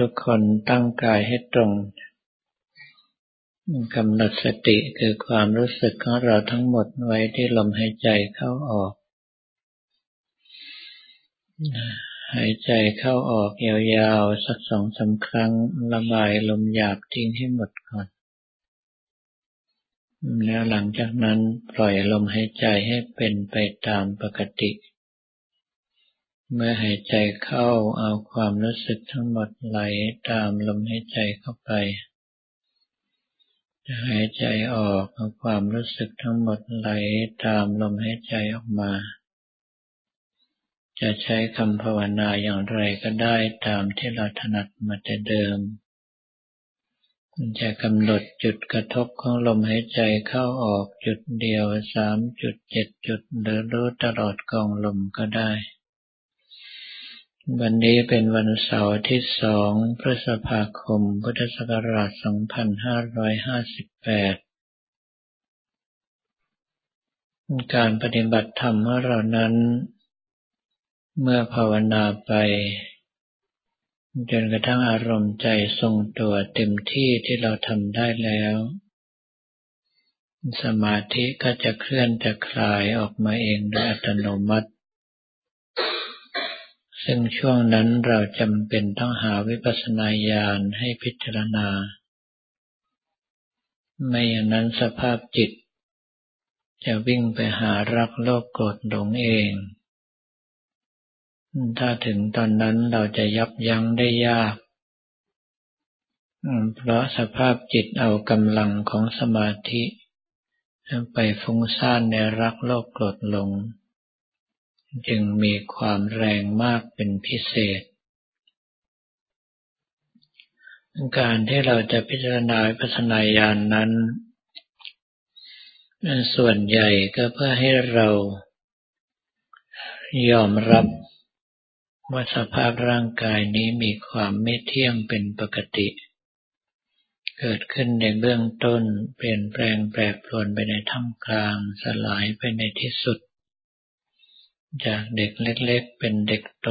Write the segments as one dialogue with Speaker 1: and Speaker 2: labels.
Speaker 1: ทุกคนตั้งกายให้ตรงกำหนดสติคือความรู้สึกของเราทั้งหมดไว้ที่ลมหายใจเข้าออก หายใจเข้าออกยาวๆ สักสองสาครั้งระบายลมหยาบทิ้งให้หมดก่อน แล้วหลังจากนั้นปล่อยลมหายใจให้เป็นไปตามปกติ เมื่อหายใจเข้าเอาความรู้สึกทั้งหมดไหลตามลมหายใจเข้าไป หายใจออกเอาความรู้สึกทั้งหมดไหลตามลมหายใจออกมา จะใช้คำภาวนาอย่างไรก็ได้ตามที่เราถนัดมาแต่เดิม จะกำหนดจุดกระทบของลมหายใจเข้าออกจุดเดียวสามจุดเจ็ดจุดหรือรู้ตลอดกองลมก็ได้ วันนี้เป็นวันเสาร์ที่สองพฤษภาคม พุทธศักราช 2558 การปฏิบัติธรรมของเรานั้น เมื่อภาวนาไปจนกระทั่งอารมณ์ใจทรงตัวเต็มที่ที่เราทำได้แล้ว สมาธิก็จะเคลื่อนจะคลายออกมาเองโดยอัตโนมัติ ซึ่งช่วงนั้นเราจำเป็นต้องหาวิปัสสนาญาณให้พิจารณา ไม่อย่างนั้นสภาพจิต จะวิ่งไปหารักโลกโกรธหลงเอง ถ้าถึงตอนนั้นเราจะยับยั้งได้ยาก เพราะสภาพจิตเอากำลังของสมาธิ ไปฟุ้งซ่านในรักโลกโกรธหลง จึงมีความแรงมากเป็นพิเศษ การที่เราจะพิจารณาพัฒนายานนั้น ส่วนใหญ่ก็เพื่อให้เรายอมรับว่าสภาพร่างกายนี้มีความไม่เที่ยงเป็นปกติ เกิดขึ้นในเบื้องต้น เปลี่ยนแปลงแปรปรวนไปในท่ามกลาง สลายไปในที่สุด จากเด็กเล็ก ๆ เป็นเด็กโต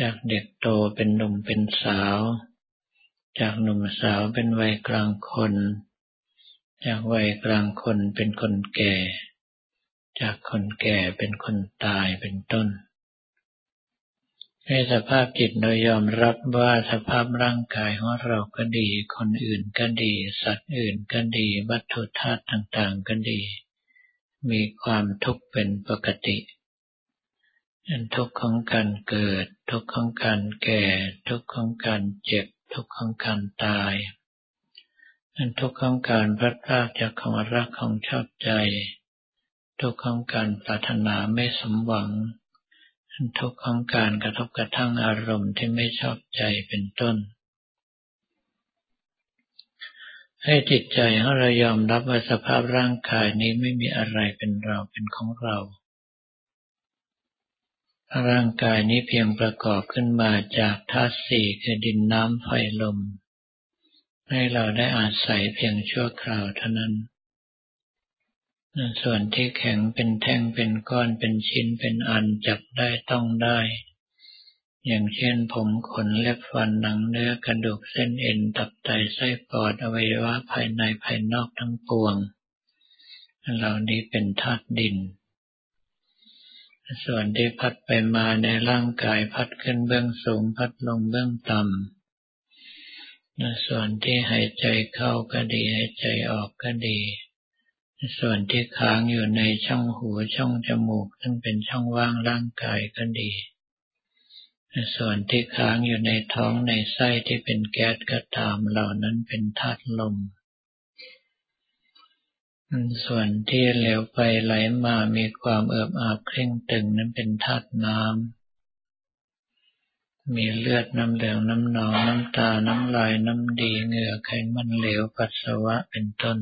Speaker 1: จากเด็กโตเป็นหนุ่มเป็นสาว จากหนุ่มสาวเป็นวัยกลางคน จากวัยกลางคนเป็นคนแก่ จากคนแก่เป็นคนตายเป็นต้นให้สภาพจิตโดยยอมรับว่าสภาพร่างกายของเราก็ดี คนอื่นก็ดี สัตว์อื่นก็ดี วัตถุธาตุต่าง ๆ ก็ดี มีความทุกข์เป็นปกติทุกข์ของการเกิด ทุกข์ของการแก่ ทุกข์ของการเจ็บ ทุกข์ของการตายทุกข์ของการพลัดพรากจากของรักของชอบใจ ทุกข์ของการปรารถนาไม่สมหวังทุกข์ของการกระทบกระทั่งอารมณ์ที่ไม่ชอบใจเป็นต้น ให้จิตใจของเรายอมรับว่าสภาพร่างกายนี้ไม่มีอะไรเป็นเราเป็นของเรา ร่างกายนี้เพียงประกอบขึ้นมาจากธาตุสี่คือดินน้ำไฟลม ให้เราได้อาศัยเพียงชั่วคราวเท่านั้น ส่วนที่แข็งเป็นแท่งเป็นก้อนเป็นชิ้นเป็นอันจับได้ต้องได้ อย่างเช่น ผมขนเล็บฟันหนังเนื้อกระดูกเส้นเอ็นตับไตไส้ปอดอวัยวะภายในภายนอกทั้งปวง เหล่านี้เป็นธาตุดิน ส่วนที่พัดไปมาในร่างกายพัดขึ้นเบื้องสูงพัดลงเบื้องต่ำส่วนที่หายใจเข้าก็ดีหายใจออกก็ดี ส่วนที่ค้างอยู่ในช่องหูช่องจมูก ซึ่งเป็นช่องว่างร่างกายก็ดี ส่วนที่ค้างอยู่ในท้องในไส้ที่เป็นแก๊สก็ตามเหล่านั้นเป็นธาตุลม ส่วนที่เหลวไปไหลมามีความเอิบอาบเคร่งตึงนั้นเป็นธาตุน้ำ มีเลือดน้ำเหลืองน้ำหนองน้ำตา น้ำลายน้ำดีเหงื่อไขมันเหลวปัสสาวะเป็นต้น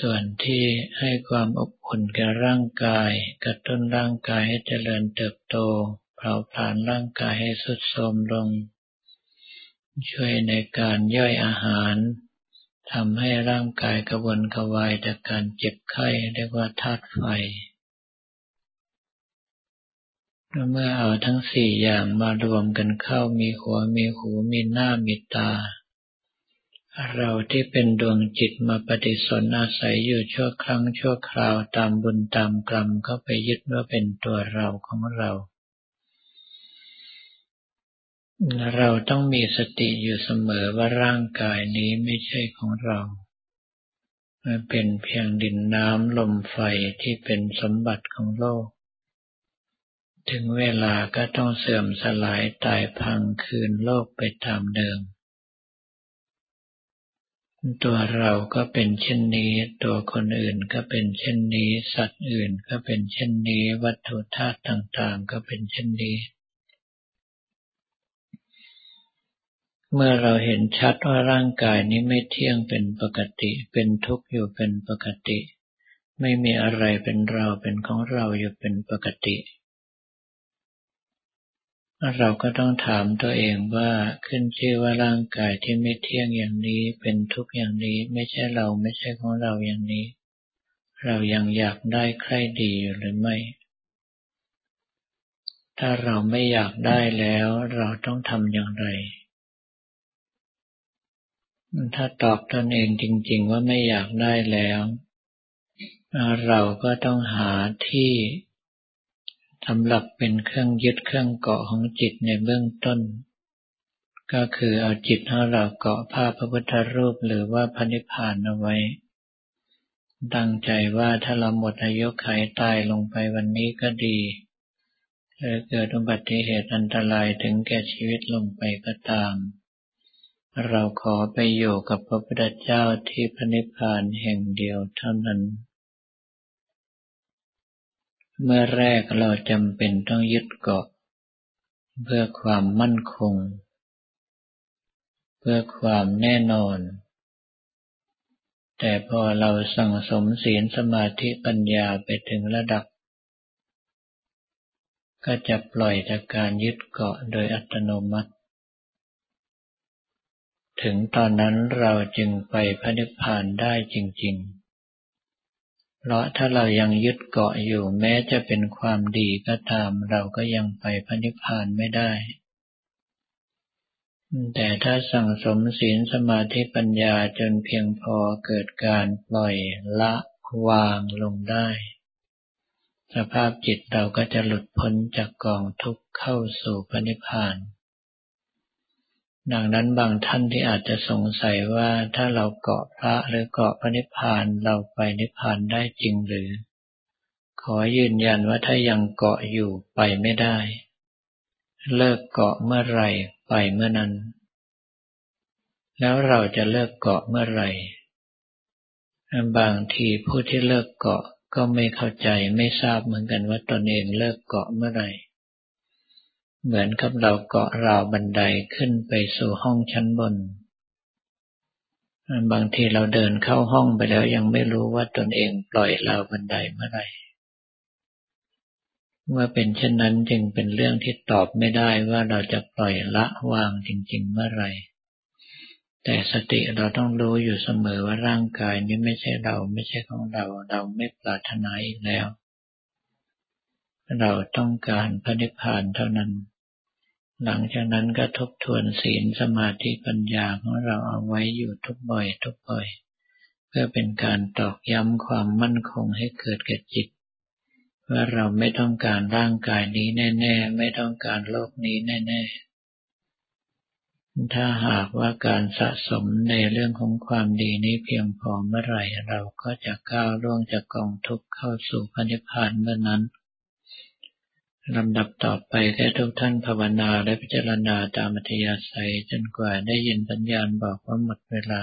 Speaker 1: ส่วนที่ให้ความอบอุ่นแก่ร่างกาย กระตุ้นร่างกายให้เจริญเติบโต เผาผลาญร่างกายให้สุดโทรมลง ช่วยในการย่อยอาหารทำให้ร่างกายกระวนกระวายจากการเจ็บไข้เรียกว่าธาตุไฟ เมื่อเอาทั้งสี่อย่างมารวมกันเข้ามีหัวมีหูมีหน้ามีตา เราที่เป็นดวงจิตมาปฏิสนอาศัยอยู่ชั่วครั้งชั่วคราวตามบุญตามกรรมก็ไปยึดว่าเป็นตัวเราของเรา เราต้องมีสติอยู่เสมอว่าร่างกายนี้ไม่ใช่ของเรามันเป็นเพียงดินน้ำลมไฟที่เป็นสมบัติของโลก ถึงเวลาก็ต้องเสื่อมสลายตายพังคืนโลกไปตามเดิม ตัวเราก็เป็นเช่นนี้ ตัวคนอื่นก็เป็นเช่นนี้ สัตว์อื่นก็เป็นเช่นนี้ วัตถุธาตุต่างๆ ก็เป็นเช่นนี้ เมื่อเราเห็นชัดว่าร่างกายนี้ไม่เที่ยงเป็นปกติ เป็นทุกข์อยู่เป็นปกติ ไม่มีอะไรเป็นเราเป็นของเราอยู่เป็นปกติ เราก็ต้องถามตัวเองว่าขึ้นชื่อว่าร่างกายที่ไม่เที่ยงอย่างนี้เป็นทุกข์อย่างนี้ไม่ใช่เราไม่ใช่ของเราอย่างนี้ เรายังอยากได้ใครดีอยู่หรือไม่ ถ้าเราไม่อยากได้แล้วเราต้องทำอย่างไร ถ้าตอบตนเองจริง ๆ ว่าไม่อยากได้แล้ว เราก็ต้องหาที่ สำหรับเป็นเครื่องยึดเครื่องเกาะของจิตในเบื้องต้น ก็คือเอาจิตของเราเกาะภาพพระพุทธรูปหรือว่าพระนิพพานเอาไว้ตั้งใจว่าถ้าเราหมดอายุขัยตายลงไปวันนี้ก็ดีหรือเกิดอุบัติเหตุอันตรายถึงแก่ชีวิตลงไปก็ตาม เราขอไปอยู่กับพระพุทธเจ้าที่พระนิพพานแห่งเดียวเท่านั้น เมื่อแรกเราจำเป็นต้องยึดเกาะ เพื่อความมั่นคง เพื่อความแน่นอน แต่พอเราสั่งสมศีลสมาธิปัญญาไปถึงระดับ ก็จะปล่อยจากการยึดเกาะโดยอัตโนมัติ ถึงตอนนั้นเราจึงไปพระนิพพานได้จริง ๆ เพราะถ้าเรายังยึดเกาะอยู่แม้จะเป็นความดีก็ตาม เราก็ยังไปพระนิพพานไม่ได้ แต่ถ้าสั่งสมศีลสมาธิปัญญาจนเพียงพอเกิดการปล่อยละวางลงได้ สภาพจิตเราก็จะหลุดพ้นจากกองทุกข์เข้าสู่พระนิพพาน ดังนั้นบางท่านที่อาจจะสงสัยว่าถ้าเราเกาะพระหรือเกาะพระนิพพานเราไปนิพพานได้จริงหรือ ขอยืนยันว่าถ้ายังเกาะอยู่ไปไม่ได้ เลิกเกาะเมื่อไหร่ไปเมื่อนั้น แล้วเราจะเลิกเกาะเมื่อไหร่บางทีผู้ที่เลิกเกาะก็ไม่เข้าใจไม่ทราบเหมือนกันว่าตนเองเลิกเกาะเมื่อไหร่ เหมือนกับเราเกาะราวบันไดขึ้นไปสู่ห้องชั้นบน บางทีเราเดินเข้าห้องไปแล้วยังไม่รู้ว่าตนเองปล่อยราวบันไดเมื่อไหร่เมื่อเป็นเช่นนั้นจึงเป็นเรื่องที่ตอบไม่ได้ว่าเราจะปล่อยละวางจริง ๆ เมื่อไหร่แต่สติเราต้องรู้อยู่เสมอว่าร่างกายนี้ไม่ใช่เราไม่ใช่ของเรา เราไม่ปรารถนาอีกแล้ว เราต้องการพระนิพพานเท่านั้น หลังจากนั้นก็ทบทวนศีลสมาธิปัญญาของเราเอาไว้อยู่ทุกบ่อย ทุกบ่อย เพื่อเป็นการตอกย้ำความมั่นคงให้เกิดแก่จิต ว่าเราไม่ต้องการร่างกายนี้แน่ ๆ ไม่ต้องการโลกนี้แน่ ๆ ถ้าหากว่าการสะสมในเรื่องของความดีนี้เพียงพอเมื่อไหร่เราก็จะก้าวล่วงจากกองทุกข์เข้าสู่พระนิพพานเมื่อนั้น ลำดับต่อไปแค่ทุกท่านภาวนาและพิจารณาตามอัธยาศัยจนกว่าได้ยินสัญญาณบอกว่าหมดเวลา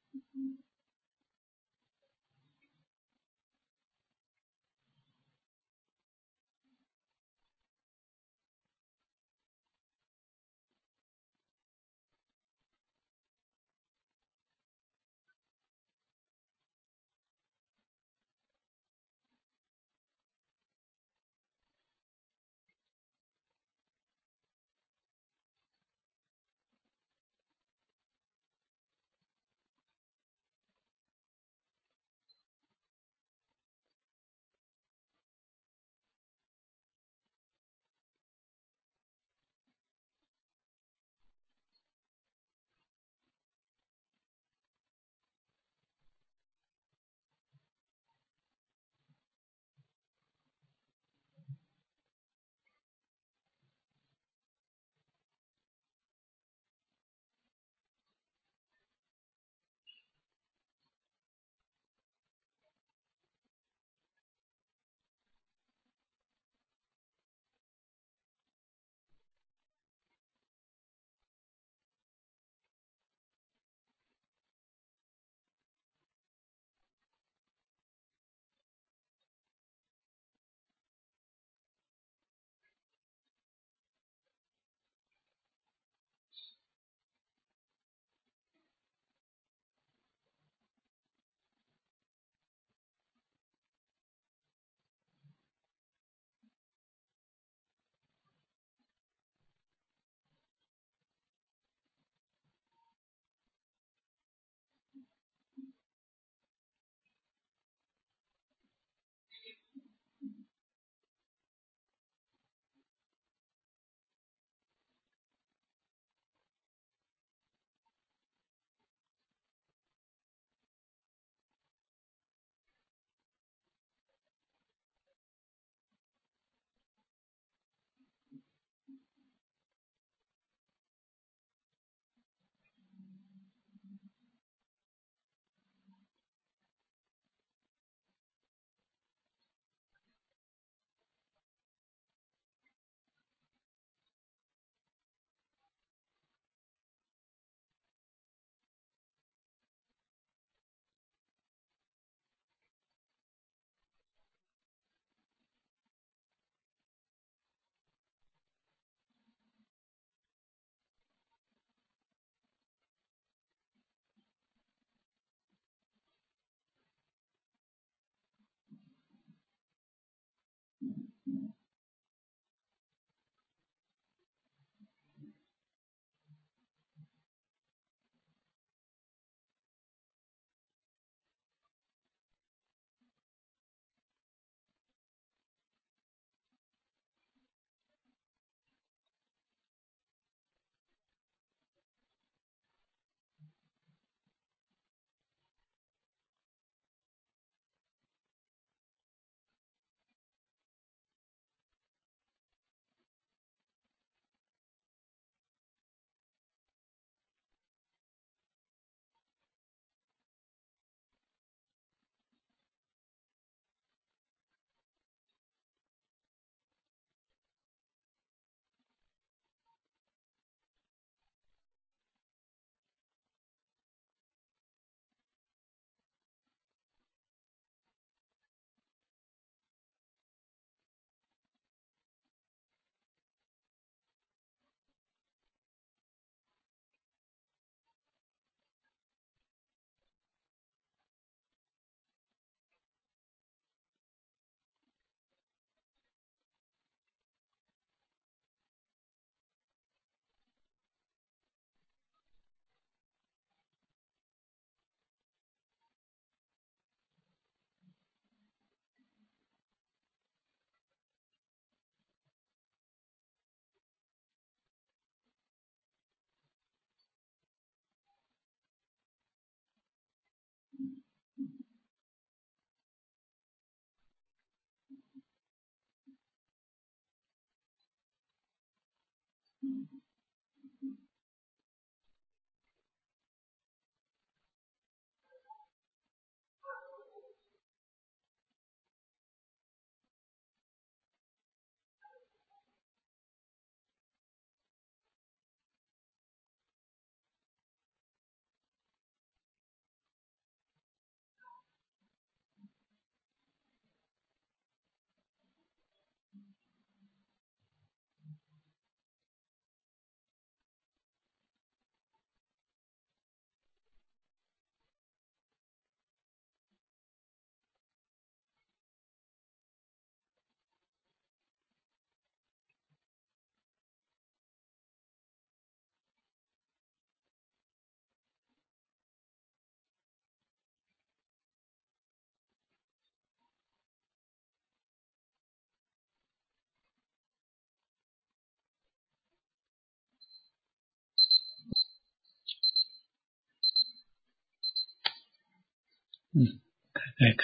Speaker 1: Mm-hmm.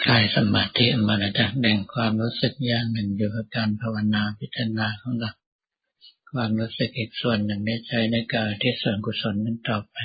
Speaker 1: คลายสมาธิมาแล้วจ้ะแบ่งความรู้สึกอย่างหนึ่งอยู่กับการภาวนาพิจารณาของเราความรู้สึกอีกส่วนหนึ่งได้ใช้ในการที่ส่วนกุศลนั้นต่อไป